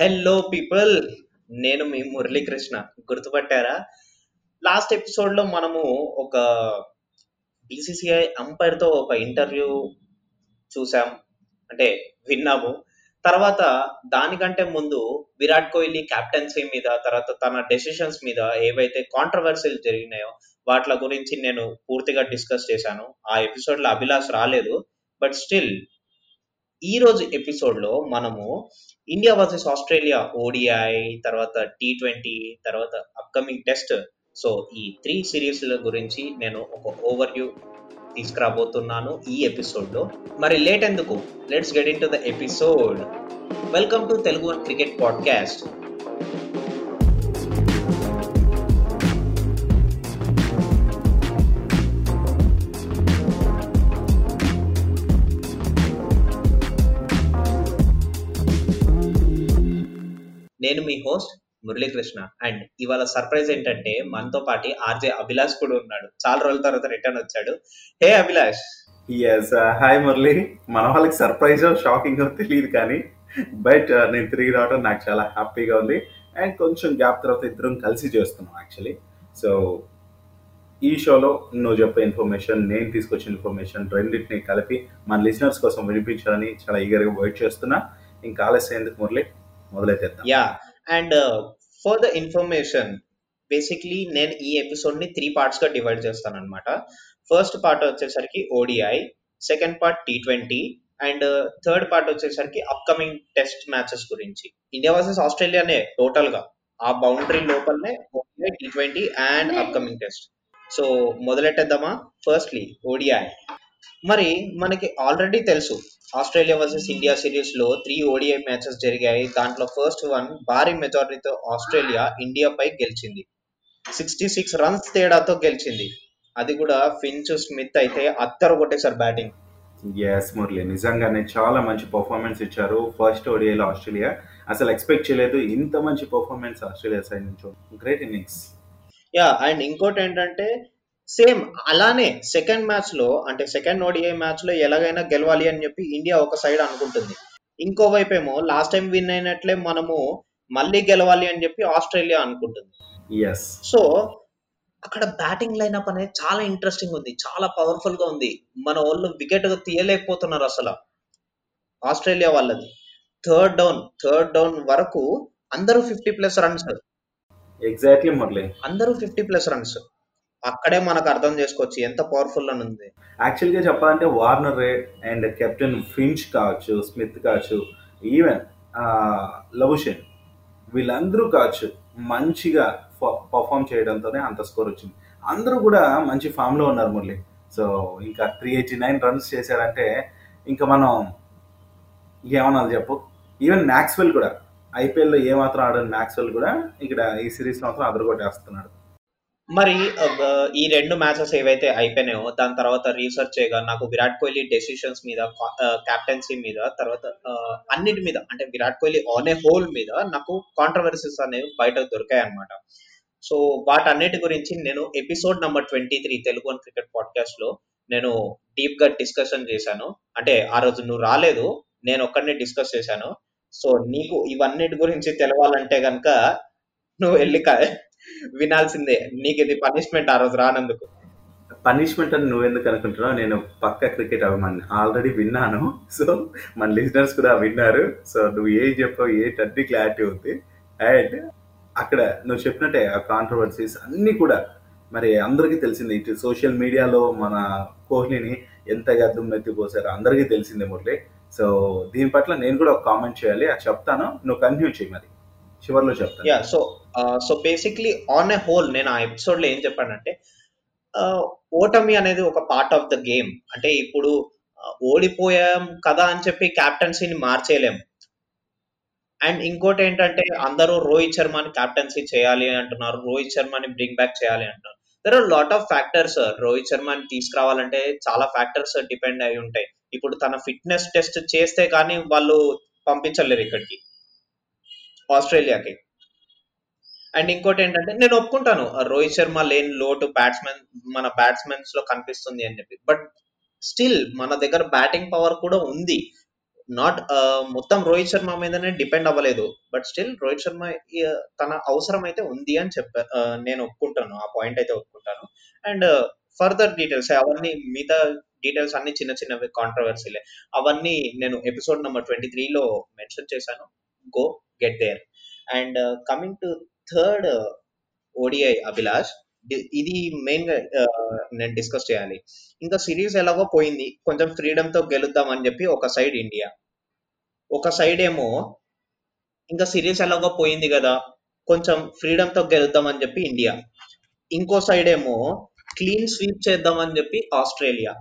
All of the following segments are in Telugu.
హెల్లో పీపుల్ నేను మీ మురళీకృష్ణ. గుర్తుపట్టారా? లాస్ట్ ఎపిసోడ్లో మనము ఒక బీసీసీఐ అంపైర్తో ఒక ఇంటర్వ్యూ చూసాం. అంటే విన్నాము. తర్వాత దానికంటే ముందు విరాట్ కోహ్లీ కెప్టెన్సీ మీద తర్వాత తన డెసిషన్స్ మీద ఏవైతే కాంట్రవర్సీలు జరిగినాయో వాటి గురించి నేను పూర్తిగా డిస్కస్ చేశాను. ఆ ఎపిసోడ్లో అభిలాష్ రాలేదు. బట్ స్టిల్ ఈ రోజు ఎపిసోడ్లో మనము ఇండియా వర్సెస్ ఆస్ట్రేలియా ఓడిఐ తర్వాత టీ ట్వంటీ తర్వాత అప్కమింగ్ టెస్ట్ సో ఈ త్రీ సిరీస్ల గురించి నేను ఒక ఓవర్ వ్యూ తీసుకురాబోతున్నాను ఈ ఎపిసోడ్లో. మరి లేట్ ఎందుకు? Let's get into the episode welcome to Telugu cricket podcast నేను మీ హోస్ట్ మురళీకృష్ణ. అండ్ ఇవాళ సర్ప్రైజ్ ఏంటంటే మనతో పాటు ఆర్జే అభిలాష్ కూడా ఉన్నాడు. చాలా రోజుల తర్వాత రిటర్న్ వచ్చాడు. Hey Abhilash. Yes hi uh, Murali. మన వాళ్ళకి సర్ప్రైజ్ షాకింగ్ తెలియదు కానీ బట్ uh, నేను తిరిగి రావడం నాకు చాలా హ్యాపీగా ఉంది. అండ్ కొంచెం గ్యాప్ తర్వాత ఇద్దరం కలిసి చేస్తున్నాం యాక్చువల్లీ సో ఈ షోలో నువ్వు చెప్పే ఇన్ఫర్మేషన్ నేను తీసుకొచ్చిన ఇన్ఫర్మేషన్ రెండింటిని కలిపి మన లిజనర్స్ కోసం వినిపించాలని చాలా ఈగర్గా వెయిట్ చేస్తున్నా. ఇంకా ఆలస్యం ఎందుకు Murali? మొదలైతేద్దాం yeah and for the information basically నేను ఈ ఎపిసోడ్ని త్రీ పార్ట్స్గా డివైడ్ చేస్తాను అనమాట ఫస్ట్ పార్ట్ వచ్చేసరికి ODI second part T twenty and third part వచ్చేసరికి అప్కమింగ్ టెస్ట్ మ్యాచెస్ గురించి. ఇండియా వర్సెస్ ఆస్ట్రేలియానే టోటల్గా ఆ బౌండరీ లోపలనే ODI T twenty and upcoming test so మొదలెట్టేద్దామా? Firstly ODI మరి మనకి ఆల్రెడీ తెలుసు. ఆస్ట్రేలియా వర్సెస్ ఇండియా సిరీస్లో త్రీ ఓడిఐ మ్యాచెస్ జరిగాయి. దాంట్లో ఫస్ట్ వన్ భారీ మెజారిటీతో ఆస్ట్రేలియా ఇండియాపై గెలిచింది. సిక్స్టీ సిక్స్ రన్స్ తేడాతో గెలిచింది. అది కూడా ఫించ్ స్మిత్ అయితే అత్తరు కొట్టేశారు బ్యాటింగ్ ఎస్ మురళి. నిజంగానే చాలా మంచి పర్ఫార్మెన్స్ ఇచ్చారు ఫస్ట్ ఓడిఐలో ఆస్ట్రేలియా అసలు ఎక్స్పెక్ట్ చేయలేదు ఇంత మంచి పర్ఫార్మెన్స్ ఆస్ట్రేలియా సైడ్ నుంచి. గ్రేట్ ఇన్నింగ్స్ యా అండ్ ఇంకోటి ఏంటంటే సేమ్ అలానే సెకండ్ మ్యాచ్లో అంటే సెకండ్ ఓడిఐ మ్యాచ్లో ఎలాగైనా గెలవాలి అని చెప్పి ఇండియా ఒక సైడ్ అనుకుంటుంది. ఇంకోవైపు ఏమో లాస్ట్ టైం విన్ అయినట్లే మనము మళ్ళీ గెలవాలి అని చెప్పి ఆస్ట్రేలియా అనుకుంటుంది. సో అక్కడ బ్యాటింగ్ లైనప్ అనేది చాలా ఇంట్రెస్టింగ్ ఉంది చాలా పవర్ఫుల్గా ఉంది. మన వాళ్ళు వికెట్ తీయలేకపోతున్నారు అసలు. ఆస్ట్రేలియా వాళ్ళది. థర్డ్ డౌన్ థర్డ్ డౌన్ వరకు అందరూ fifty plus runs. Exactly Murali. అందరూ ఫిఫ్టీ ప్లస్ రన్స్. అక్కడే మనకు అర్థం చేసుకోవచ్చు ఎంత పవర్ఫుల్ అని ఉంది. యాక్చువల్గా చెప్పాలంటే వార్నర్ రే అండ్ కెప్టెన్ ఫించ్ కావచ్చు స్మిత్ కావచ్చు ఈవెన్ లవుషన్ వీళ్ళందరూ కావచ్చు మంచిగా పర్ఫామ్ చేయడంతోనే అంత స్కోర్ వచ్చింది. అందరూ కూడా మంచి ఫామ్లో ఉన్నారు మురళి. సో ఇంకా త్రీ ఎయిటీ నైన్ రన్స్ చేశారంటే ఇంకా మనం ఏమన్నా చెప్పు? ఈవెన్ మ్యాక్స్వెల్ కూడా ఐపీఎల్లో ఏమాత్రం ఆడని మ్యాక్స్వెల్ కూడా ఇక్కడ ఈ సిరీస్ మాత్రం అదరగొట్టేస్తున్నాడు. మరి ఈ రెండు మ్యాచెస్ ఏవైతే అయిపోయినాయో దాని తర్వాత రీసెర్చ్ చేయగా నాకు విరాట్ కోహ్లీ డెసిషన్స్ మీద కెప్టెన్సీ మీద తర్వాత అన్నిటి మీద అంటే Virat Kohli on a whole మీద నాకు కాంట్రవర్సీస్ అనేవి బయటకు దొరికాయి అనమాట సో వాటన్నిటి గురించి నేను episode number twenty three Telugu one cricket పాడ్కాస్ట్లో నేను డీప్గా డిస్కషన్ చేశాను. అంటే ఆ రోజు నువ్వు రాలేదు నేను ఒక్కడిని డిస్కస్ చేశాను. సో నీకు ఇవన్నిటి గురించి తెలవాలంటే కనుక నువ్వు వెళ్ళి వినాల్సిందే. నీకు ఇది పనిష్మెంట్ ఆ రోజు రానందుకు? పనిష్మెంట్ అని నువ్వెందుకు అనుకుంటున్నావు? నేను పక్క క్రికెట్ అభిమాని. ఆల్రెడీ విన్నాను. సో మన లిజనర్స్ కూడా విన్నారు. సో నువ్వు ఏం చెప్పావు ఏంటంటే క్లారిటీ ఉంది? అండ్ అక్కడ నువ్వు చెప్పినట్టే ఆ కాంట్రవర్సీస్ అన్నీ కూడా మరి అందరికీ తెలిసింది. ఇటు సోషల్ మీడియాలో మన కోహ్లీని ఎంతగా దుమ్మెత్తిపోసారో అందరికీ తెలిసిందే మురళి. సో దీని పట్ల నేను కూడా ఒక కామెంట్ చేయాలి. అది చెప్తాను. నువ్వు కంటిన్యూ చేయి మరి. చివరిలో చెప్తాను. Yeah so so basically on a whole నేను ఆ ఎపిసోడ్లో ఏం చెప్పానంటే uh, ఓటమి అనేది ఒక పార్ట్ ఆఫ్ ద గేమ్ అంటే ఇప్పుడు uh, ఓడిపోయాం కదా అని చెప్పి క్యాప్టెన్సీని మార్చేయలేం. అండ్ ఇంకోటి ఏంటంటే అందరూ రోహిత్ శర్మని క్యాప్టెన్సీ చేయాలి అంటున్నారు రోహిత్ శర్మని బ్రింగ్ బ్యాక్ చేయాలి అంటున్నారు. There are lot of factors Rohit శర్మని తీసుకురావాలంటే చాలా ఫ్యాక్టర్స్ డిపెండ్ అయి ఉంటాయి. ఇప్పుడు తన ఫిట్నెస్ టెస్ట్ చేస్తే కానీ వాళ్ళు పంపించలేరు ఇక్కడికి. ఆస్ట్రేలియాకి. అండ్ ఇంకోటి ఏంటంటే నేను ఒప్పుకుంటాను రోహిత్ శర్మ లేని లోటు బ్యాట్స్మెన్ మన బ్యాట్స్మెన్స్లో కనిపిస్తుంది అని చెప్పి. బట్ స్టిల్ మన దగ్గర బ్యాటింగ్ పవర్ కూడా ఉంది. నాట్ మొత్తం రోహిత్ శర్మ మీదనే డిపెండ్ అవ్వలేదు. బట్ స్టిల్ రోహిత్ శర్మ తన అవసరం అయితే ఉంది అని చెప్ప నేను ఒప్పుకుంటాను. ఆ పాయింట్ అయితే ఒప్పుకుంటాను. అండ్ ఫర్దర్ డీటెయిల్స్ అవన్నీ మిగతా డీటెయిల్స్ అన్ని చిన్న చిన్నవి కాంట్రవర్సీలే అవన్నీ నేను ఎపిసోడ్ నెంబర్ ట్వంటీ త్రీలో మెన్షన్ చేశాను. Go get there and coming to third ODI Abhilash ఇది మెయిన్గా uh, నేను డిస్కస్ చేయాలి. ఇంకా సిరీస్ ఎలాగో పోయింది. కొంచెం ఫ్రీడమ్తో గెలుద్దాం అని చెప్పి ఒక సైడ్ ఇండియా ఒక సైడ్ ఏమో ఇంకా సిరీస్ ఎలాగో పోయింది కదా కొంచెం ఫ్రీడమ్తో గెలుద్దాం అని చెప్పి ఇండియా ఇంకో సైడ్ ఏమో క్లీన్ స్వీప్ చేద్దాం అని చెప్పి ఆస్ట్రేలియా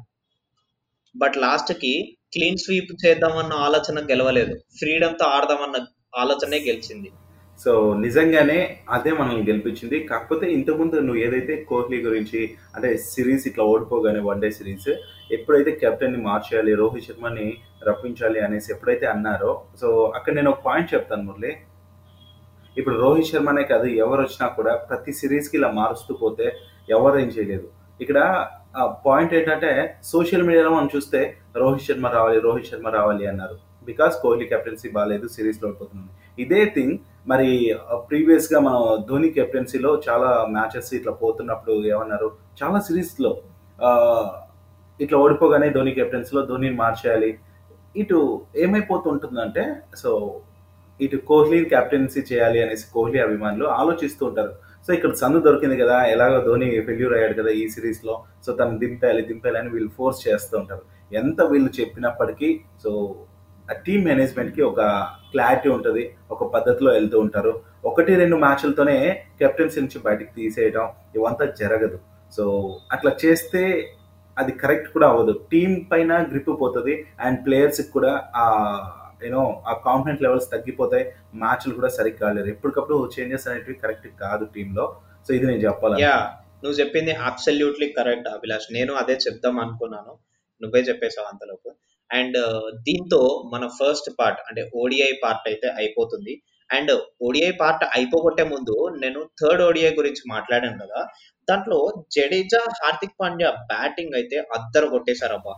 బట్ లాస్ట్కి క్లీన్ స్వీప్ చేద్దామన్న ఆలోచన గెలవలేదు. ఫ్రీడమ్తో ఆడదామన్న ఆలోచనే గెలిచింది. సో నిజంగానే అదే మనల్ని గెలిపించింది. కాకపోతే ఇంతకుముందు నువ్వు ఏదైతే కోహ్లీ గురించి అంటే సిరీస్ ఇట్లా ఓడిపోగానే వన్ డే సిరీస్ ఎప్పుడైతే కెప్టెన్ని మార్చేయాలి రోహిత్ శర్మని రప్పించాలి అనేసి ఎప్పుడైతే అన్నారో సో అక్కడ నేను ఒక పాయింట్ చెప్తాను మురళి. ఇప్పుడు రోహిత్ శర్మనే కాదు ఎవరు వచ్చినా కూడా ప్రతి సిరీస్కి ఇలా మారుస్తూ పోతే ఎవరు ఏం చేయలేదు. ఇక్కడ పాయింట్ ఏంటంటే సోషల్ మీడియాలో మనం చూస్తే రోహిత్ శర్మ రావాలి రోహిత్ శర్మ రావాలి అన్నారు. బికాస్ కోహ్లీ కెప్టెన్సీ బాగాలేదు సిరీస్లో ఓడిపోతున్నాం ఇదే థింగ్ మరి ప్రీవియస్గా మనం ధోని కెప్టెన్సీలో చాలా మ్యాచెస్ ఇట్లా పోతున్నప్పుడు ఏమన్నారు? చాలా సిరీస్లో ఇట్లా ఓడిపోగానే ధోని కెప్టెన్సీలో ధోనిని మార్చేయాలి. ఇటు ఏమైపోతుంటుందంటే సో ఇటు కోహ్లీ కెప్టెన్సీ చేయాలి అనేసి కోహ్లీ అభిమానులు ఆలోచిస్తూ ఉంటారు. సో ఇక్కడ సందు దొరికింది కదా ఎలాగో ధోని ఫెయిల్యూర్ అయ్యాడు కదా ఈ సిరీస్లో సో తను దింపేయాలి దింపేయాలి అని వీళ్ళు ఫోర్స్ చేస్తూ ఉంటారు. ఎంత వీళ్ళు చెప్పినప్పటికీ సో టీమ్ మేనేజ్మెంట్కి ఒక క్లారిటీ ఉంటుంది ఒక పద్ధతిలో వెళ్తూ ఉంటారు. ఒకటి రెండు మ్యాచ్లతోనే కెప్టెన్సీ నుంచి బయటకు తీసేయడం ఇవంతా జరగదు. సో అట్లా చేస్తే అది కరెక్ట్ కూడా అవ్వదు. టీం పైన గ్రిప్ పోతుంది అండ్ ప్లేయర్స్ కూడా ఆ యూనో ఆ కాన్ఫిడెంట్ లెవెల్స్ తగ్గిపోతాయి. మ్యాచ్లు కూడా సరిగ్గా లేరు ఎప్పటికప్పుడు చేంజెస్ అనేటివి కరెక్ట్ కాదు టీంలో సో ఇది నేను చెప్పాలి? యా నువ్వు చెప్పింది అబ్సల్యూట్లీ కరెక్ట్ అభిలాష్. నేను అదే చెప్దాం అనుకున్నాను. నువ్వే చెప్పేసావు అంతలోపు. అండ్ దీంతో మన ఫస్ట్ పార్ట్ అంటే ఓడిఐ పార్ట్ అయితే అయిపోతుంది. అండ్ ఓడిఐ పార్ట్ అయిపోగొట్టే ముందు నేను థర్డ్ ఓడిఐ గురించి మాట్లాడాను కదా. దాంట్లో జడేజా హార్దిక్ పాండ్యా బ్యాటింగ్ అయితే అద్దరు కొట్టేశారు అబ్బా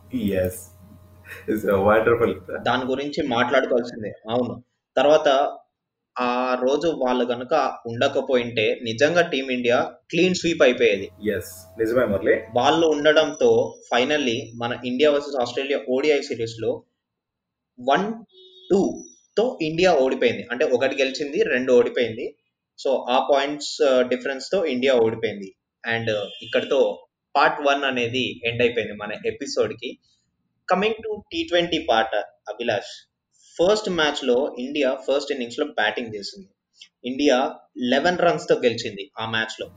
దాని గురించి మాట్లాడుకోవాల్సిందే. అవును. తర్వాత ఆ రోజు వాళ్ళు కనుక ఉండకపోయింటే నిజంగా టీమిండియా క్లీన్ స్వీప్ అయిపోయేది. ఎస్ నిజమే మురళి. వాళ్ళు ఉండడంతో ఫైనల్లీ మన ఇండియా వర్సెస్ ఆస్ట్రేలియా ఓడిఐ సిరీస్లో వన్ టూ తో ఇండియా ఓడిపోయింది. అంటే ఒకటి గెలిచింది రెండు ఓడిపోయింది. సో ఆ పాయింట్స్ డిఫరెన్స్తో ఇండియా ఓడిపోయింది. అండ్ ఇక్కడతో పార్ట్ వన్ అనేది ఎండ్ అయిపోయింది మన ఎపిసోడ్కి coming to T twenty part Abhilash. First మ్యాచ్లో ఇండియా ఫస్ట్ ఇన్నింగ్స్లో బ్యాటింగ్ చేసింది. ఇండియా లెవెన్ రన్స్తో గెలిచింది ఆ మ్యాచ్లో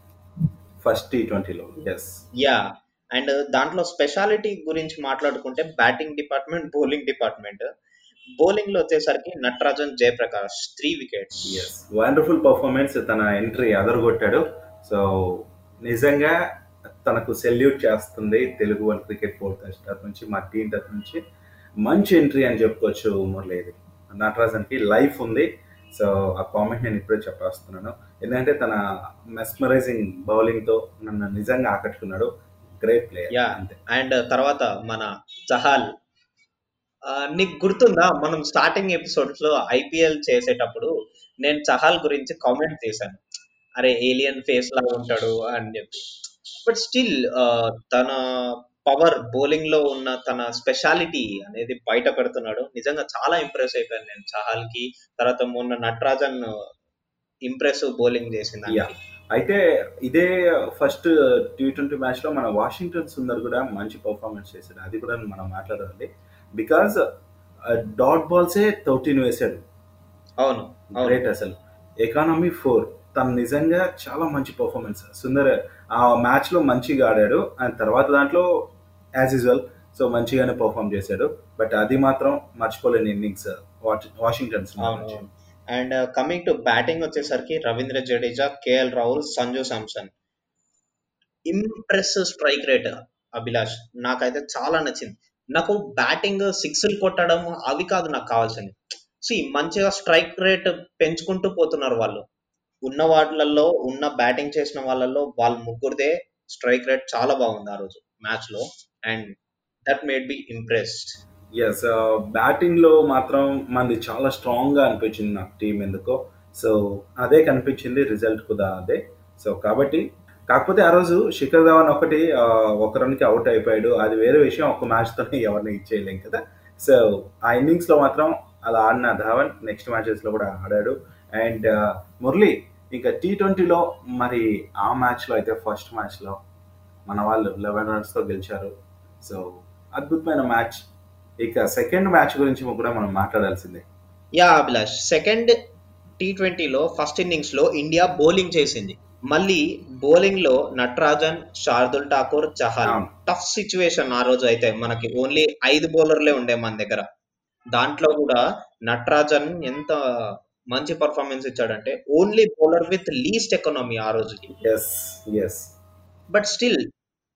ఫస్ట్ టీ ట్వంటీలో యా అండ్ దాంట్లో స్పెషాలిటీ గురించి మాట్లాడుకుంటే బ్యాటింగ్ డిపార్ట్మెంట్ బౌలింగ్ డిపార్ట్మెంట్. బౌలింగ్లో వచ్చేసరికి Natarajan Jayaprakash three wickets wonderful performance తన ఎంట్రీ అదరగొట్టాడు. సో నిజంగా తనకు సెల్యూట్ చేస్తుంది తెలుగు వన్ క్రికెట్ తరఫు నుంచి మా టీం తరఫు నుంచి మంచి ఎంట్రీ అని చెప్పుకోవచ్చు మురళి ఇది నటరాజన్కి లైఫ్ ఉంది. సో ఆ కామెంట్ నేను ఇప్పుడే చెప్పేస్తున్నాను. ఎందుకంటే తన మెస్మరైజింగ్ బౌలింగ్తో నన్ను నిజంగా ఆకట్టుకున్నాడు. గ్రేట్ ప్లేయర్ అండ్ తర్వాత మన చహాల్ నీకు గుర్తుందా? మనం స్టార్టింగ్ ఎపిసోడ్స్లో ఐపీఎల్ చేసేటప్పుడు నేను చహాల్ గురించి కామెంట్ చేశాను. అరే ఏలియన్ ఫేస్ లాగా ఉంటాడు అని చెప్పి. బట్ స్టిల్ తన పవర్ బౌలింగ్లో ఉన్న తన స్పెషాలిటీ అనేది బయట పెడుతున్నాడు. నిజంగా చాలా ఇంప్రెస్ అయిపోయాను నేను చహాల్కి తర్వాత మొన్న నటరాజన్ ఇంప్రెసివ్ బౌలింగ్ చేసింది. అయితే ఇదే ఫస్ట్ టీ ట్వంటీ మ్యాచ్లో మన వాషింగ్టన్ సుందర్ కూడా మంచి పర్ఫార్మెన్స్ చేశాడు. అది కూడా మనం మాట్లాడాలి బికాజ్ డాట్ బాల్సే థర్టీన్ వేశాడు అవును అవును. గ్రేట్ అసలు. Economy four. తను నిజంగా చాలా మంచి పర్ఫార్మెన్స్. సుందర్ ఆ మ్యాచ్లో మంచిగా ఆడాడు. అండ్ తర్వాత దాంట్లో యాజ్ యూజువల్ సో మంచిగానే పర్ఫామ్ చేశాడు. బట్ అది మాత్రం మర్చిపోలేని innings Washington and coming to batting వచ్చేసరికి Ravindra Jadeja KL Rahul Sanju Samson impressive strike rate Abhilash. నాకైతే చాలా నచ్చింది. నాకు బ్యాటింగ్ సిక్స్లు కొట్టడం అవి కాదు నాకు కావాల్సింది. సి మంచిగా స్ట్రైక్ రేట్ పెంచుకుంటూ పోతున్నారు వాళ్ళు. ఉన్న వాటిలలో ఉన్న బ్యాటింగ్ చేసిన వాళ్ళలో వాళ్ళ ముగ్గురిదే స్ట్రైక్ రేట్ చాలా బాగుంది ఆ రోజు మ్యాచ్లో. And that made be impressed yes బ్యాటింగ్లో మాత్రం మనది చాలా స్ట్రాంగ్గా అనిపించింది నాకు టీం ఎందుకో. సో అదే కనిపించింది రిజల్ట్ కూడా అదే. సో కాబట్టి కాకపోతే ఆ రోజు శిఖర్ ధవన్ ఒకటి ఒక రన్కి అవుట్ అయిపోయాడు. అది వేరే విషయం ఒక మ్యాచ్తోనే ఎవరిని ఇచ్చేయలేం కదా. సో ఆ ఇన్నింగ్స్లో మాత్రం అలా ఆడిన ధవన్ నెక్స్ట్ మ్యాచెస్లో కూడా ఆడాడు. అండ్ uh, మురళి ఇంకా టీ ట్వంటీలో మరి ఆ మ్యాచ్లో అయితే ఫస్ట్ మ్యాచ్లో మన వాళ్ళు లెవెన్ రన్స్తో గెలిచారు. సో అద్భుతమైన మ్యాచ్. ఇక సెకండ్ మ్యాచ్ గురించి కూడా మనం మాట్లాడాల్సిందే. యా అభిలాష్ సెకండ్ టీ ట్వంటీలో ఫస్ట్ ఇన్నింగ్స్లో ఇండియా బౌలింగ్ చేసింది. మళ్ళీ బౌలింగ్లో నటరాజన్ శార్దుల్ ఠాకూర్ చహల్. టఫ్ సిచ్యువేషన్ ఆ రోజు అయితే మనకి ఓన్లీ ఐదు బౌలర్లే ఉండే మన దగ్గర. దాంట్లో కూడా నటరాజన్ ఎంత మంచి పర్ఫార్మెన్స్ ఇచ్చాడంటే only bowler with least economy ఆ రోజుకి బట్ స్టిల్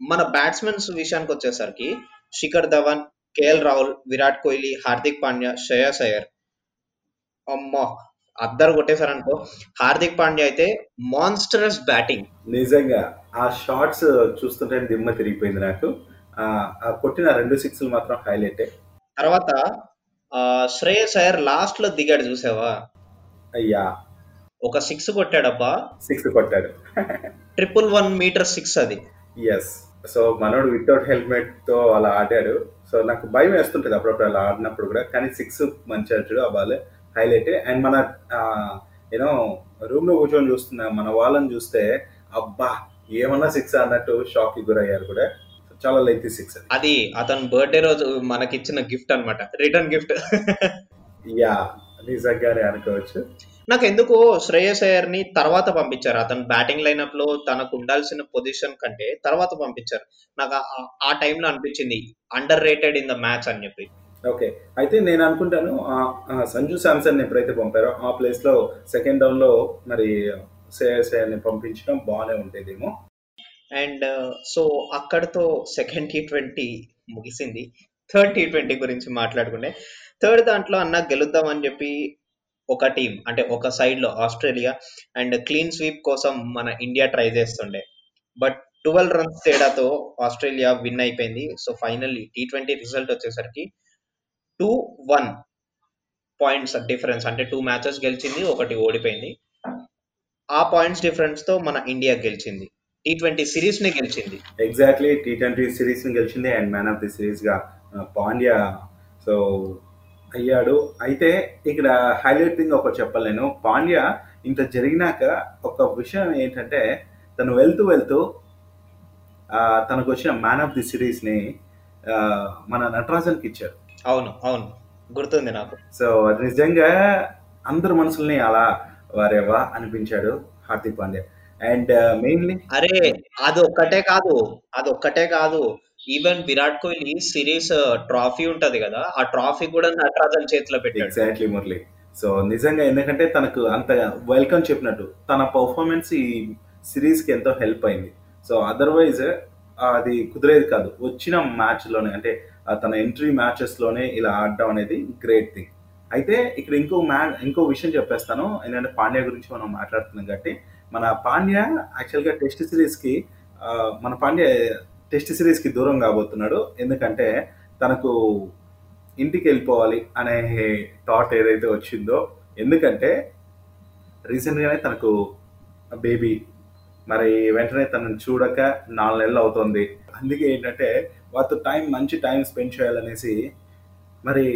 మన బ్యాట్స్మెన్స్ విషయానికి వచ్చేసరికి శిఖర్ ధవన్ కేఎల్ రాహుల్ విరాట్ కోహ్లీ హార్దిక్ పాండ్యా శ్రేయస్ అయ్యర్. అమ్మా అద్దరు కొట్టేశారనుకో. హార్దిక్ పాండ్యా అయితే మాన్స్టరస్ బ్యాటింగ్ నిజంగా ఆ షార్ట్స్ చూస్తుంటే దిమ్మ తిరిగిపోయింది నాకు. కొట్టిన రెండు సిక్స్లు మాత్రం హైలైటే తర్వాత శ్రేయస్ అయ్యర్ లాస్ట్లో దిగాడు చూసావా? అయ్యా. ఒక సిక్స్ కొట్టాడబ్బా. సిక్స్ కొట్టాడు. ట్రిపుల్ వన్ మీటర్ సిక్స్ అది. ఎస్ సో మనోడు వితౌట్ హెల్మెట్తో అలా ఆడాడు. సో నాకు భయం వేస్తుంటది అప్పుడప్పుడు అలా ఆడినప్పుడు కూడా. కానీ సిక్స్ మంచి ఆడాడు ఆ బాల్ హైలైట్ అండ్ మన యూనో రూమ్లో కూర్చొని చూస్తున్న మన వాళ్ళని చూస్తే అబ్బా ఏమన్నా సిక్స్ అన్నట్టు షాక్కి గురయ్యారు కూడా. చాలా లెంతీ సిక్స్ అది. అతను బర్త్డే రోజు మనకిచ్చిన గిఫ్ట్ అన్నమాట. రిటర్న్ గిఫ్ట్ యా నిజంగానే అనుకోవచ్చు. నాకు ఎందుకో శ్రేయస్ అయ్యర్ని తర్వాత పంపించారు. అతను బ్యాటింగ్ లైనప్లో తనకు ఉండాల్సిన పొజిషన్ కంటే తర్వాత పంపించారు. నాకు ఆ- టైంలో అనిపించింది underrated in the match అని చెప్పి. ఓకే. అయితే నేను అనుకుంటాను సంజు శాంసన్ ఎప్పుడైతే పంపారో ఆ ప్లేస్లో సెకండ్ డౌన్లో మరి శ్రేయస్ అయ్యర్ని పంపించడం బాగానే ఉండేదేమో. అండ్ సో అక్కడతో సెకండ్ టీ ట్వంటీ ముగిసింది. థర్డ్ టీ ట్వంటీ గురించి మాట్లాడుకుంటే థర్డ్ దాంట్లో అన్న గెలుద్దాం అని చెప్పి ఒక టీం అంటే ఒక సైడ్లో ఆస్ట్రేలియా అండ్ క్లీన్ స్వీప్ కోసం మన ఇండియా ట్రై చేస్తుండే. బట్ ట్వెల్వ్ రన్స్ తేడాతో ఆస్ట్రేలియా విన్ అయిపోయింది. So finally T twenty result వచ్చేసరికి టూ వన్ పాయింట్స్ డిఫరెన్స్ అంటే టూ మ్యాచెస్ గెలిచింది ఒకటి ఓడిపోయింది. ఆ పాయింట్స్ డిఫరెన్స్తో మన ఇండియా గెలిచింది. టీ ట్వంటీ సిరీస్ని గెలిచింది. ఎగ్జాక్ట్లీ టీ ట్వంటీ సిరీస్ని గెలిచింది అండ్ మ్యాన్ ఆఫ్ ది సిరీస్గా పాండ్యా. సో అయ్యాడు. అయితే ఇక్కడ హైలైట్ థింగ్ ఒక చెప్పాలి నేను. పాండ్యా ఇంత జరిగినాక ఒక విషయం ఏంటంటే తను వెళ్తూ వెళ్తూ తనకు వచ్చిన మ్యాన్ ఆఫ్ ది సిరీస్ని మన నటరాజన్కి ఇచ్చారు అవును అవును. గుర్తుంది నాకు. సో అది నిజంగా అందరు మనుషుల్ని అలా వారేవా అనిపించాడు హార్దిక్ పాండ్యా. అండ్ మెయిన్లీ అరే అది ఒక్కటే కాదు. అది ఒక్కటే కాదు. Even Virat Kohli series trophy ఉంటది కదా ఆ ట్రాఫీ కూడా నటరాజన్ చేతిలో పెట్టాడు. ఎగ్జాక్ట్లీ మురళి. సో నిజంగా ఎందుకంటే తనకు అంత వెల్కమ్ చెప్పినట్టు తన పర్ఫార్మెన్స్ ఈ సిరీస్కి ఎంతో హెల్ప్ అయింది. సో అదర్వైజ్ అది కుదిరేది కాదు. వచ్చిన మ్యాచ్లోనే అంటే తన ఎంట్రీ మ్యాచెస్లోనే ఇలా ఆడడం అనేది గ్రేట్ థింగ్ అయితే ఇక్కడ ఇంకో మ్యా ఇంకో విషయం చెప్పేస్తాను. ఏంటంటే పాండ్యా గురించి మనం మాట్లాడుతున్నాం కాబట్టి మన పాండ్యా యాక్చువల్గా టెస్ట్ సిరీస్కి మన పాండ్యా టెస్ట్ సిరీస్కి దూరం కాబోతున్నాడు. ఎందుకంటే తనకు ఇంటికి వెళ్ళిపోవాలి అనే థాట్ ఏదైతే వచ్చిందో ఎందుకంటే రీసెంట్గానే తనకు బేబీ మరి వెంటనే తనను చూడక నాలుగు నెలలు అవుతుంది. అందుకే ఏంటంటే వారితో టైం మంచి టైం స్పెండ్ చేయాలనేసి మరి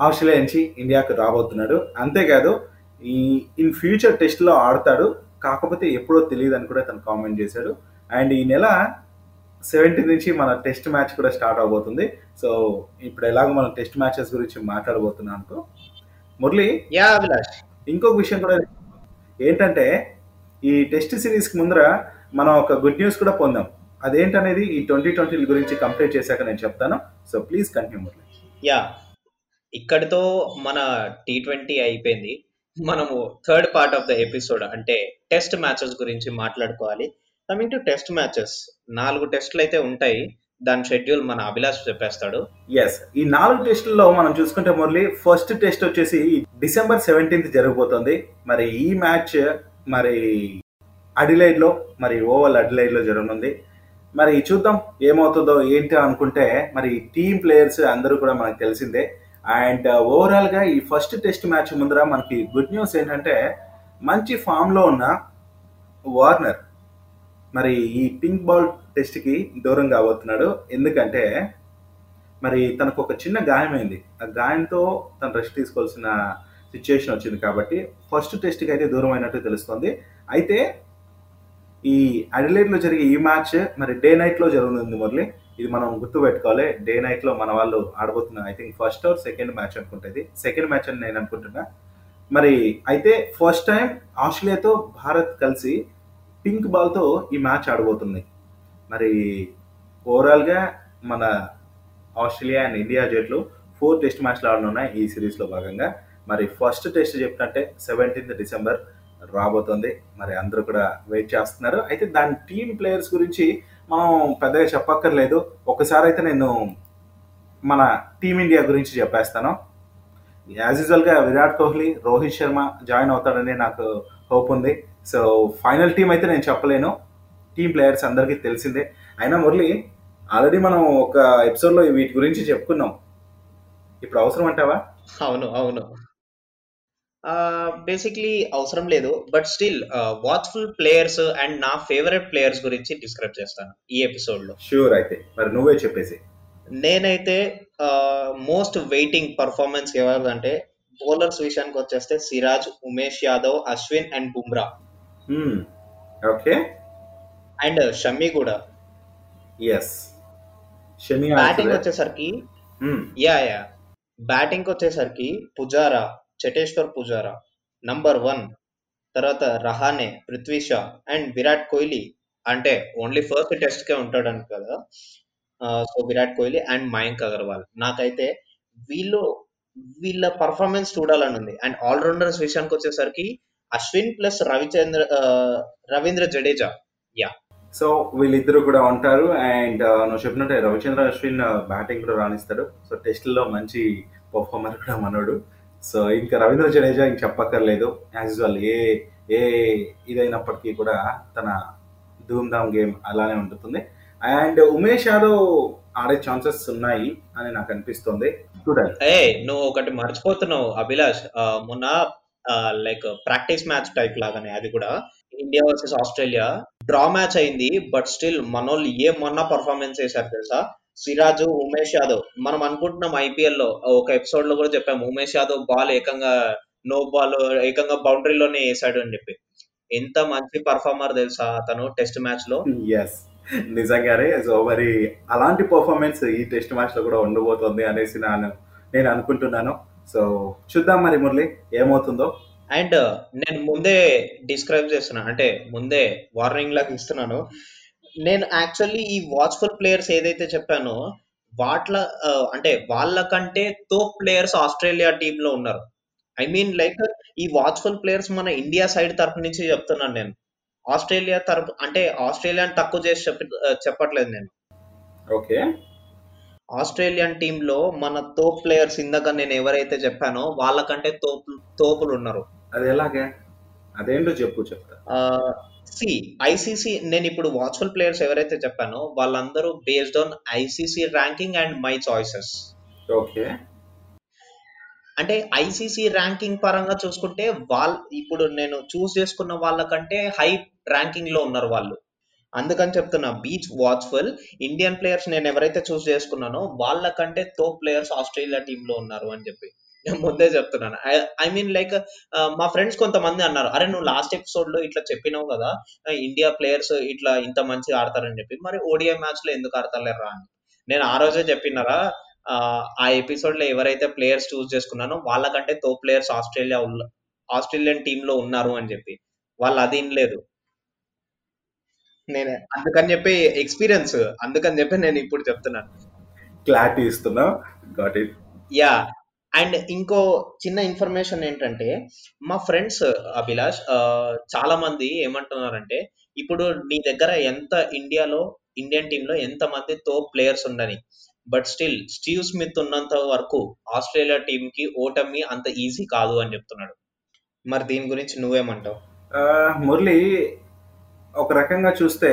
ఆస్ట్రేలియా నుంచి ఇండియాకు రాబోతున్నాడు. అంతేకాదు ఈ ఇన్ ఫ్యూచర్ టెస్ట్లో ఆడతాడు. కాకపోతే ఎప్పుడో తెలియదు అని కూడా తను కామెంట్ చేశాడు. అండ్ ఈ నెల సెవెంటీన్ నుంచి మన టెస్ట్ మ్యాచ్ కూడా స్టార్ట్ అవబోతుంది. సో ఇప్పుడు ఎలాగో మనం టెస్ట్ మ్యాచెస్ గురించి మాట్లాడబోతున్నాం అనుకో మురళి ఇంకొక విషయం కూడా ఏంటంటే ఈ టెస్ట్ సిరీస్కి ముందర మనం ఒక గుడ్ న్యూస్ కూడా పొందాం. అదేంటనేది ఈ ట్వంటీ ట్వంటీ గురించి కంప్లీట్ చేశాక నేను చెప్తాను. So please continue Murali. Yeah. ఇక్కడితో మన టీ ట్వంటీ అయిపోయింది. మనము third part of the episode అంటే టెస్ట్ మ్యాచెస్ గురించి మాట్లాడుకోవాలి. కమింగ్ టు టెస్ట్ మ్యాచెస్ నాలుగు టెస్టులు అయితే ఉంటాయి. దాని షెడ్యూల్ మన అభిలాష్ చెప్పేస్తాడు. ఎస్ ఈ నాలుగు టెస్టుల్లో మనం చూసుకుంటే మురళి ఫస్ట్ టెస్ట్ వచ్చేసి డిసెంబర్ సెవెంటీన్త్ జరగబోతుంది. మరి ఈ మ్యాచ్ మరి అడిలైడ్లో మరి ఓవల్ అడిలైడ్లో జరగనుంది. మరి చూద్దాం ఏమవుతుందో ఏంటి అనుకుంటే మరి టీమ్ ప్లేయర్స్ అందరూ కూడా మనకు తెలిసిందే. అండ్ ఓవరాల్ uh, గా ఈ ఫస్ట్ టెస్ట్ మ్యాచ్ ముందర మనకి గుడ్ న్యూస్ ఏంటంటే మంచి ఫామ్లో ఉన్న వార్నర్ మరి ఈ పింక్ బాల్ టెస్ట్కి దూరం కాబోతున్నాడు. ఎందుకంటే మరి తనకు ఒక చిన్న గాయమైంది ఆ గాయంతో తను రెస్ట్ తీసుకోవాల్సిన సిచ్యుయేషన్ వచ్చింది కాబట్టి ఫస్ట్ టెస్ట్కి అయితే దూరం అయినట్టు తెలుస్తుంది. అయితే ఈ అడిలేడ్లో జరిగే ఈ మ్యాచ్ మరి డే నైట్లో జరుగుతుంది మురళి. ఇది మనం గుర్తు పెట్టుకోవాలి. డే నైట్లో మన వాళ్ళు ఆడబోతున్న I think first or second match అనుకుంటుంది సెకండ్ మ్యాచ్ అని నేను అనుకుంటున్నా. మరి అయితే ఫస్ట్ టైం ఆస్ట్రేలియాతో భారత్ కలిసి పింక్ బాల్తో ఈ మ్యాచ్ ఆడబోతుంది. మరి ఓవరాల్గా మన ఆస్ట్రేలియా అండ్ ఇండియా జట్లు ఫోర్ టెస్ట్ మ్యాచ్లు ఆడనున్నాయి ఈ సిరీస్లో భాగంగా. మరి ఫస్ట్ టెస్ట్ చెప్పినట్టే సెవెంటీన్త్ డిసెంబర్ రాబోతుంది. మరి అందరూ కూడా వెయిట్ చేస్తున్నారు. అయితే దాని టీం ప్లేయర్స్ గురించి మనం పెద్దగా చెప్పక్కర్లేదు. ఒకసారి అయితే నేను మన టీమిండియా గురించి చెప్పేస్తాను. యాజ్ యూజువల్గా విరాట్ కోహ్లీ రోహిత్ శర్మ జాయిన్ అవుతాడని నాకు హోప్ ఉంది. సో ఫైనల్ టీం అయితే నేను చెప్పలేను. టీం ప్లేయర్స్ అందరికీ తెలిసిందే. అయినా మురళి ఆల్రెడీ మనం ఒక ఎపిసోడ్లో వీటి గురించి చెప్పుకున్నాం. ఇప్పుడు అవసరం అంటావా? అవును అవును. బేసిక్లీ అవసరం లేదు. But still watchful players and నా ఫేవరెట్ ప్లేయర్స్ గురించి డిస్క్రైబ్ చేస్తాను ఈ ఎపిసోడ్లో షూర్ అయితే. మరి నువ్వే చెప్పేసి నేనైతే మోస్ట్ వెయిటింగ్ పర్ఫార్మెన్స్ ఎవరిదంటే బౌలర్స్ విషయానికి వచ్చేస్తే Siraj Umesh Yadav Ashwin and Bumrah. Okay and Shami కూడా. ఎస్ షమి బ్యాటింగ్ వచ్చేసరికి యా యా బ్యాటింగ్ వచ్చేసరికి పుజారా చటేశ్వర్ పుజారా. నంబర్ వన్ తర్వాత రహానే పృథ్వీ షా అండ్ విరాట్ కోహ్లీ. అంటే ఓన్లీ ఫస్ట్ టెస్ట్ కే ఉంటాడు కదా. So Virat Kohli and Mayank Agarwal. నాకైతే వీళ్ళు వీళ్ళ పర్ఫార్మెన్స్ చూడాలని ఉంది. అండ్ ఆల్రౌండర్స్ విషయానికి వచ్చేసరికి Ashwin plus Ravichandra Ravindra Jadeja. Yeah so వీళ్ళిద్దరు కూడా ఉంటారు. అండ్ నువ్వు చెప్పినట్టే రవిచంద్ర అశ్విన్ బ్యాటింగ్ కూడా రాణిస్తాడు. సో టెస్ట్లో మంచి పర్ఫార్మర్ కూడా మనోడు. సో ఇంకా రవీంద్ర జడేజా ఇంక చెప్పక్కర్లేదు. యాజ్ యూజువల్ ఏ ఏ ఇదైనప్పటికీ కూడా తన ధూమ్ ధామ్ గేమ్ అలానే ఉంటుంది అండ్ ఉమేష్ యాదవ్ ఆడే ఛాన్సెస్ ఉన్నాయి అని నాకు అనిపిస్తుంది. చూడాలి. ఏ నువ్వు ఒకటి మర్చిపోతున్నావు అభిలాష్. మొన్న లైక్ ప్రాక్టీస్ మ్యాచ్ టైప్ లాగానే అది కూడా. India versus Australia draw match అయింది బట్ స్టిల్ మనోళ్ళు ఏ మొన్న పర్ఫార్మెన్స్ చేశారు తెలుసా? సిరాజ్ ఉమేష్ యాదవ్. మనం అనుకుంటున్నాం ఐపీఎల్లో ఒక ఎపిసోడ్లో కూడా చెప్పాము ఉమేష్ యాదవ్ బాల్ ఏకంగా నో బాల్ ఏకంగా బౌండరీలోనే వేసాడు అని చెప్పి. ఎంత మంచి పర్ఫార్మర్ తెలుసా అతను టెస్ట్ మ్యాచ్లో? నిజంగానే సో మరి అలాంటి పర్ఫార్మెన్స్ ఈ టెస్ట్ మ్యాచ్లో కూడా ఉండబోతుంది అనేసి నేను నేను అనుకుంటున్నాను. సో చూద్దాం మరి మురళి ఏమవుతుందో. అండ్ నేను ముందే డిస్క్రైబ్ చేస్తున్నాను అంటే ముందే వార్నింగ్ లాగా ఇస్తున్నాను. నేను యాక్చువల్లీ ఈ వాచ్ఫుల్ ప్లేయర్స్ ఏదైతే చెప్పానో వాట్ల అంటే వాళ్ళకంటే తో ప్లేయర్స్ ఆస్ట్రేలియా టీమ్లో ఉన్నారు. ఐ మీన్ లైక్ ఈ వాచ్ఫుల్ ప్లేయర్స్ మన ఇండియా సైడ్ తరఫు నుంచి చెప్తున్నాను నేను. ఆస్ట్రేలియా తరపు అంటే ఆస్ట్రేలియాని తక్కువ చేసి చెప్పి చెప్పట్లేదు నేను. ఓకే. ఆస్ట్రేలియన్ టీమ్లో మన తోప్ ప్లేయర్స్ ఇందాక నేను ఎవరైతే చెప్పానో వాళ్ళకంటే తోపు తోపులు ఉన్నారు. అది ఎలాగే? అదేంటో చెప్పు చెప్తా. సి ఐసీసీ నేను ఇప్పుడు వాచ్ఫుల్ ప్లేయర్స్ ఎవరైతే చెప్పానో వాళ్ళందరూ based on ICC ranking and my choices. Okay. అంటే ఐసీసీ ర్యాంకింగ్ పరంగా చూసుకుంటే వాళ్ళ ఇప్పుడు నేను చూస్ చేసుకున్న వాళ్ళకంటే హై ర్యాంకింగ్లో ఉన్నారు వాళ్ళు. అందుకని చెప్తున్నా బీచ్ వాచ్ఫుల్ ఇండియన్ ప్లేయర్స్ నేను ఎవరైతే చూస్ చేసుకున్నానో వాళ్ళకంటే తో ప్లేయర్స్ ఆస్ట్రేలియా టీమ్లో ఉన్నారు అని చెప్పి నేను ముందే చెప్తున్నాను. ఐ మీన్ లైక్ మా ఫ్రెండ్స్ కొంతమంది అన్నారు అరే నువ్వు లాస్ట్ ఎపిసోడ్లో ఇట్లా చెప్పినావు కదా ఇండియా ప్లేయర్స్ ఇట్లా ఇంత మంచిగా ఆడతారని చెప్పి మరి ఓడిఐ మ్యాచ్లో ఎందుకు ఆడతలేరా అని. నేను ఆ రోజే చెప్పినారా ఆ ఎపిసోడ్లో ఎవరైతే ప్లేయర్స్ చూస్ చేసుకున్నానో వాళ్ళకంటే తో ప్లేయర్స్ ఆస్ట్రేలియా ఆస్ట్రేలియన్ టీమ్లో ఉన్నారు అని చెప్పి. వాళ్ళు అది లేదు నేను. అందుకని చెప్పి ఎక్స్పీరియన్స్ అందుకని చెప్పి నేను ఇప్పుడు చెప్తున్నాను. క్లారిటీ ఇస్తున్నా. గాట్ ఇట్ యా అండ్ ఇంకో చిన్న ఇన్ఫర్మేషన్ ఏంటంటే మా ఫ్రెండ్స్ అభిలాష్ చాలా మంది ఏమంటున్నారంటే ఇప్పుడు నీ దగ్గర ఎంత ఇండియాలో ఇండియన్ టీంలో ఎంత మంది తో ప్లేయర్స్ ఉండని. బట్ స్టిల్ స్టీవ్ స్మిత్ ఉన్నంత వరకు ఆస్ట్రేలియా టీమ్కి ఓటమి అంత ఈజీ కాదు అని చెప్తున్నాడు. మరి దీని గురించి నువ్వేమంటావు? మురళి ఒక రకంగా చూస్తే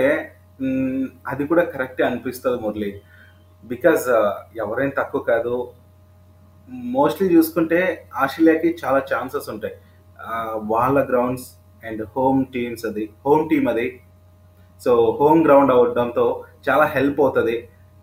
అది కూడా కరెక్టే అనిపిస్తుంది మురళి. బికాజ్ ఎవరైనా తక్కువ కాదు. మోస్ట్లీ చూసుకుంటే ఆస్ట్రేలియాకి చాలా ఛాన్సెస్ ఉంటాయి. వాళ్ళ గ్రౌండ్స్ అండ్ హోమ్ టీమ్స్ అది హోమ్ టీమ్ అది. సో హోమ్ గ్రౌండ్ అవడంతో చాలా హెల్ప్ అవుతుంది.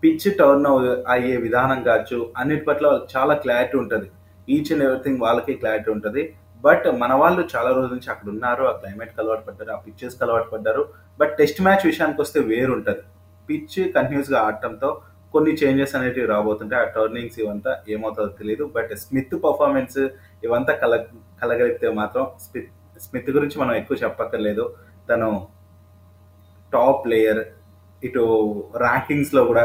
పిచ్ టర్న్ అయ్యే విధానం కావచ్చు. అన్నిటి పట్ల చాలా క్లారిటీ ఉంటుంది. ఈచ్ అండ్ ఎవ్రీథింగ్ వాళ్ళకి క్లారిటీ ఉంటుంది. బట్ మన వాళ్ళు చాలా రోజుల నుంచి అక్కడ ఉన్నారు ఆ క్లైమేట్కి అలవాటు పడ్డారు ఆ పిచ్చెస్కి అలవాటు పడ్డారు. బట్ టెస్ట్ మ్యాచ్ విషయానికి వస్తే వేరు ఉంటుంది పిచ్ కంటిన్యూస్గా ఆడటంతో కొన్ని చేంజెస్ అనేటివి రాబోతుంటాయి. ఆ టర్నింగ్స్ ఇవంతా ఏమవుతుందో తెలియదు బట్ స్మిత్ పర్ఫార్మెన్స్ ఇవంతా కల కలగలిగితే మాత్రం స్మిత్ స్మిత్ గురించి మనం ఎక్కువ చెప్పక్కర్లేదు. తను టాప్ ప్లేయర్ ఇటు ర్యాంకింగ్స్లో కూడా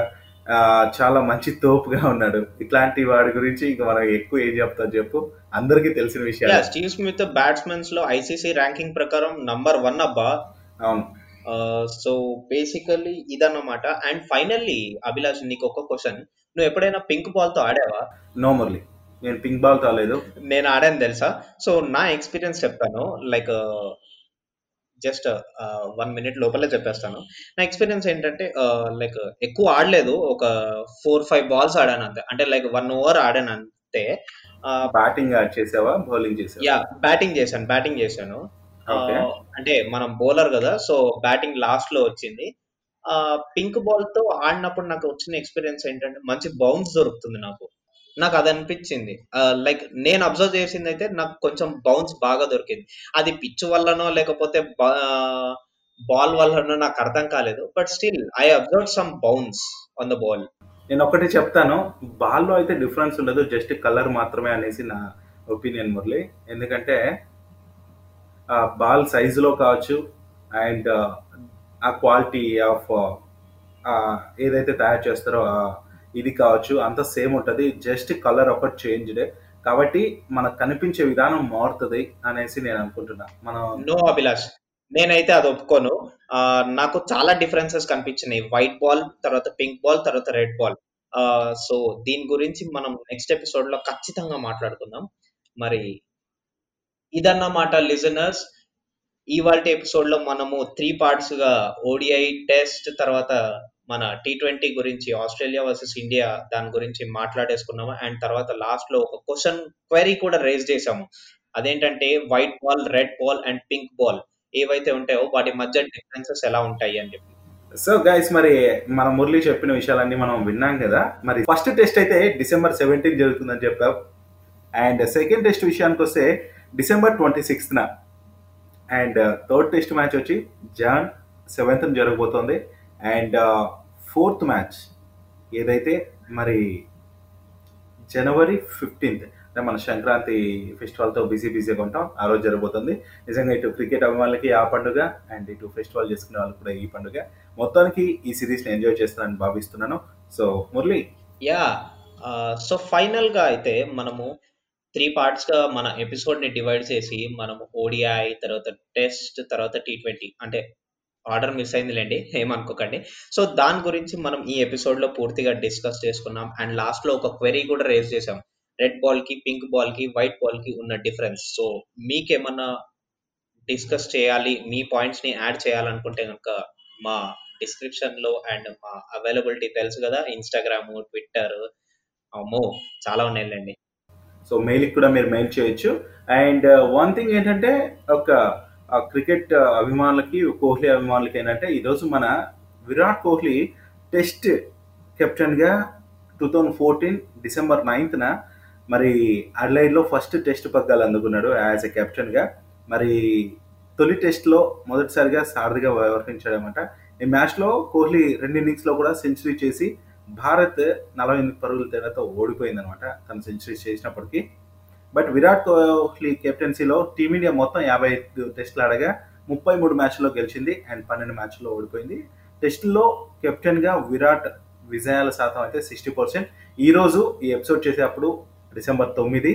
చాలా మంచి తోపుగా ఉన్నాడు. ఇట్లాంటి వాడి గురించి ఇంకా మనం ఎక్కువ ఏం చెప్తాం చెప్పు? అందరికీ తెలిసిన యా విషయాలు స్టీవ్ స్మిత్ బ్యాట్స్మెన్స్లో ఐసీసీ ర్యాంకింగ్ ప్రకారం నంబర్ వన్ అబ్బా. అవును. సో బేసికల్లీ ఇదన్నమాట. అండ్ ఫైనల్లీ అభిలాష్ నీకు ఒక క్వశ్చన్ నువ్వు ఎప్పుడైనా పింక్ బాల్తో ఆడావా? నో మురళి నేను పింక్ బాల్ తాలేదు నేను ఆడాను తెలుసా? సో నా ఎక్స్పీరియన్స్ చెప్తాను. లైక్ జస్ట్ వన్ మినిట్ లోపలే చెప్పేస్తాను. నా ఎక్స్పీరియన్స్ ఏంటంటే లైక్ ఎక్కువ ఆడలేదు. ఒక ఫోర్ ఫైవ్ బాల్స్ ఆడాను అంతే. అంటే లైక్ వన్ ఓవర్ ఆడాను అంతే. బ్యాటింగ్ చేసావా? బౌలింగ్ చేసావా? యా బ్యాటింగ్ చేశాను బ్యాటింగ్ చేశాను. అంటే మనం బౌలర్ కదా సో బ్యాటింగ్ లాస్ట్లో వచ్చింది. పింక్ బాల్తో ఆడినప్పుడు నాకు వచ్చిన ఎక్స్పీరియన్స్ ఏంటంటే మంచి బౌన్స్ దొరుకుతుంది నాకు. నాకు అది అనిపించింది లైక్ నేను అబ్జర్వ్ చేసింది అయితే నాకు కొంచెం బౌన్స్ బాగా దొరికింది. అది పిచ్ వల్లనో లేకపోతే బాల్ వల్లనో నాకు అర్థం కాలేదు. But still I observe some bounce on the ball. నేను ఒకటి చెప్తాను. బాల్లో అయితే డిఫరెన్స్ ఉండదు. జస్ట్ కలర్ మాత్రమే అనేసి నా ఒపీనియన్ మురళి. ఎందుకంటే ఆ బాల్ సైజులో కావచ్చు అండ్ ఆ క్వాలిటీ ఆఫ్ ఏదైతే తయారు చేస్తారో ఇది కావచ్చు అంత సేమ్ ఉంటుంది. జస్ట్ కలర్ ఒకటి చేంజ్డే. కాబట్టి మనకు కనిపించే విధానం మారుతుంది అనేసి నేను అనుకుంటున్నా. మనం నో అభిలాష్. నేనైతే అది ఒప్పుకోను. ఆ, నాకు చాలా డిఫరెన్సెస్ కనిపించినాయి. వైట్ బాల్ తర్వాత పింక్ బాల్ తర్వాత రెడ్ బాల్ సో దీని గురించి మనం నెక్స్ట్ ఎపిసోడ్లో ఖచ్చితంగా మాట్లాడుకుందాం. మరి ఇదన్నమాట లిజనర్స్ ఇవాళ ఎపిసోడ్లో మనము త్రీ పార్ట్స్గా ఓడిఐ టెస్ట్ తర్వాత మన టీ ట్వంటీ గురించి ఆస్ట్రేలియా వర్సెస్ ఇండియా దాని గురించి మాట్లాడేసుకున్నాము. అండ్ తర్వాత లాస్ట్లో ఒక క్వశ్చన్ క్వైరీ కూడా రేజ్ చేసాము అదేంటంటే white ball red ball and pink ball ఏవైతే ఉంటాయో వాటి మధ్య డిఫరెన్సెస్ ఎలా ఉంటాయి అని చెప్పి. సో గైస్ మరి మన మురళి చెప్పిన విషయాలన్నీ మనం విన్నాం కదా. మరి ఫస్ట్ టెస్ట్ అయితే డిసెంబర్ సెవెంటీన్ జరుగుతుందని చెప్పావు. అండ్ సెకండ్ టెస్ట్ విషయానికి వస్తే డిసెంబర్ ట్వంటీ సిక్స్త్న అండ్ థర్డ్ టెస్ట్ మ్యాచ్ వచ్చి జాన్ సెవెంత్ జరగబోతోంది. అండ్ ఫోర్త్ మ్యాచ్ ఏదైతే మరి జనవరి ఫిఫ్టీన్త్ అంటే మన సంక్రాంతి ఫెస్టివల్తో బిజీ బిజీగా ఉంటాం ఆ రోజు జరగబోతుంది. నిజంగా ఇటు క్రికెట్ అభిమానులకి ఆ పండుగ అండ్ ఇటు ఫెస్టివల్ చేసుకునే వాళ్ళకి కూడా ఈ పండుగ. మొత్తానికి ఈ సిరీస్ని ఎంజాయ్ చేస్తానని భావిస్తున్నాను. సో మురళి. యా సో ఫైనల్గా అయితే మనము త్రీ పార్ట్స్గా మన ఎపిసోడ్ని డివైడ్ చేసి మనము ఓడిఐ తర్వాత టెస్ట్ తర్వాత టీ ట్వంటీ అంటే ఆర్డర్ మిస్ అయిందిలేండి ఏమనుకోకండి. సో దాని గురించి మనం ఈ ఎపిసోడ్లో పూర్తిగా డిస్కస్ చేసుకున్నాం. అండ్ లాస్ట్లో ఒక క్వెరీ కూడా రేస్ చేసాం రెడ్ బాల్కి పింక్ బాల్కి వైట్ బాల్కి ఉన్న డిఫరెన్స్. సో మీకేమన్నా డిస్కస్ చేయాలి మీ పాయింట్స్ని యాడ్ చేయాలనుకుంటే కనుక మా డిస్క్రిప్షన్లో అండ్ మా అవైలబిలిటీ తెలుసు కదా ఇన్స్టాగ్రామ్ ట్విట్టర్ అమ్మో చాలా ఉన్నాయిలేండి. సో మెయిల్కి కూడా మీరు మెయిల్ చేయొచ్చు. అండ్ వన్ థింగ్ ఏంటంటే ఒక క్రికెట్ అభిమానులకి కోహ్లీ అభిమానులకి ఏంటంటే ఈరోజు మన విరాట్ కోహ్లీ టెస్ట్ కెప్టెన్గా టూ థౌజండ్ ఫోర్టీన్ డిసెంబర్ నైన్త్న మరి అడ్లైడ్లో ఫస్ట్ టెస్ట్ పగ్గాలు అందుకున్నాడు యాజ్ ఎ కెప్టెన్గా మరి తొలి టెస్ట్లో మొదటిసారిగా సారథిగా వ్యవహరించాడనమాట. ఈ మ్యాచ్లో కోహ్లీ రెండు ఇన్నింగ్స్లో కూడా సెంచరీ చేసి భారత్ నలభై ఎనిమిది పరుగుల తేడాతో ఓడిపోయిందనమాట తను సెంచరీ చేసినప్పటికీ. బట్ విరాట్ కోహ్లీ కెప్టెన్సీలో టీమిండియా మొత్తం యాభై ఐదు టెస్టులు ఆడగా ముప్పై మూడు మ్యాచ్లో గెలిచింది అండ్ పన్నెండు మ్యాచ్లో ఓడిపోయింది. టెస్టుల్లో కెప్టెన్గా విరాట్ విజయాల శాతం అయితే సిక్స్టీ పర్సెంట్. ఈరోజు ఈ ఎపిసోడ్ చేసేటప్పుడు డిసెంబర్ తొమ్మిది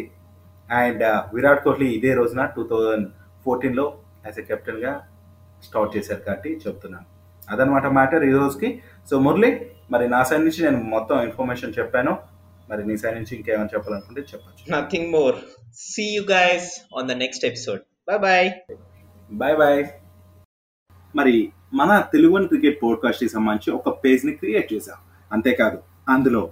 అండ్ విరాట్ కోహ్లీ ఇదే రోజున టూ థౌజండ్ ఫోర్టీన్లో యాజ్ ఎ కెప్టెన్గా స్టార్ట్ చేశారు కాబట్టి చెప్తున్నాను. అదనమాట మ్యాటర్ ఈ రోజుకి. సో మురళి మరి నా సైడ్ నుంచి నేను మొత్తం ఇన్ఫర్మేషన్ చెప్పాను. మరి నీ సైడ్ నుంచి ఇంకేమైనా చెప్పాలనుకుంటే చెప్పచ్చు. Nothing more see you guys on the next episode bye bye bye bye మరి మన తెలుగు క్రికెట్ పోడ్కాస్ట్కి సంబంధించి ఒక పేజ్ని క్రియేట్ చేశాం. అంతేకాదు అందులో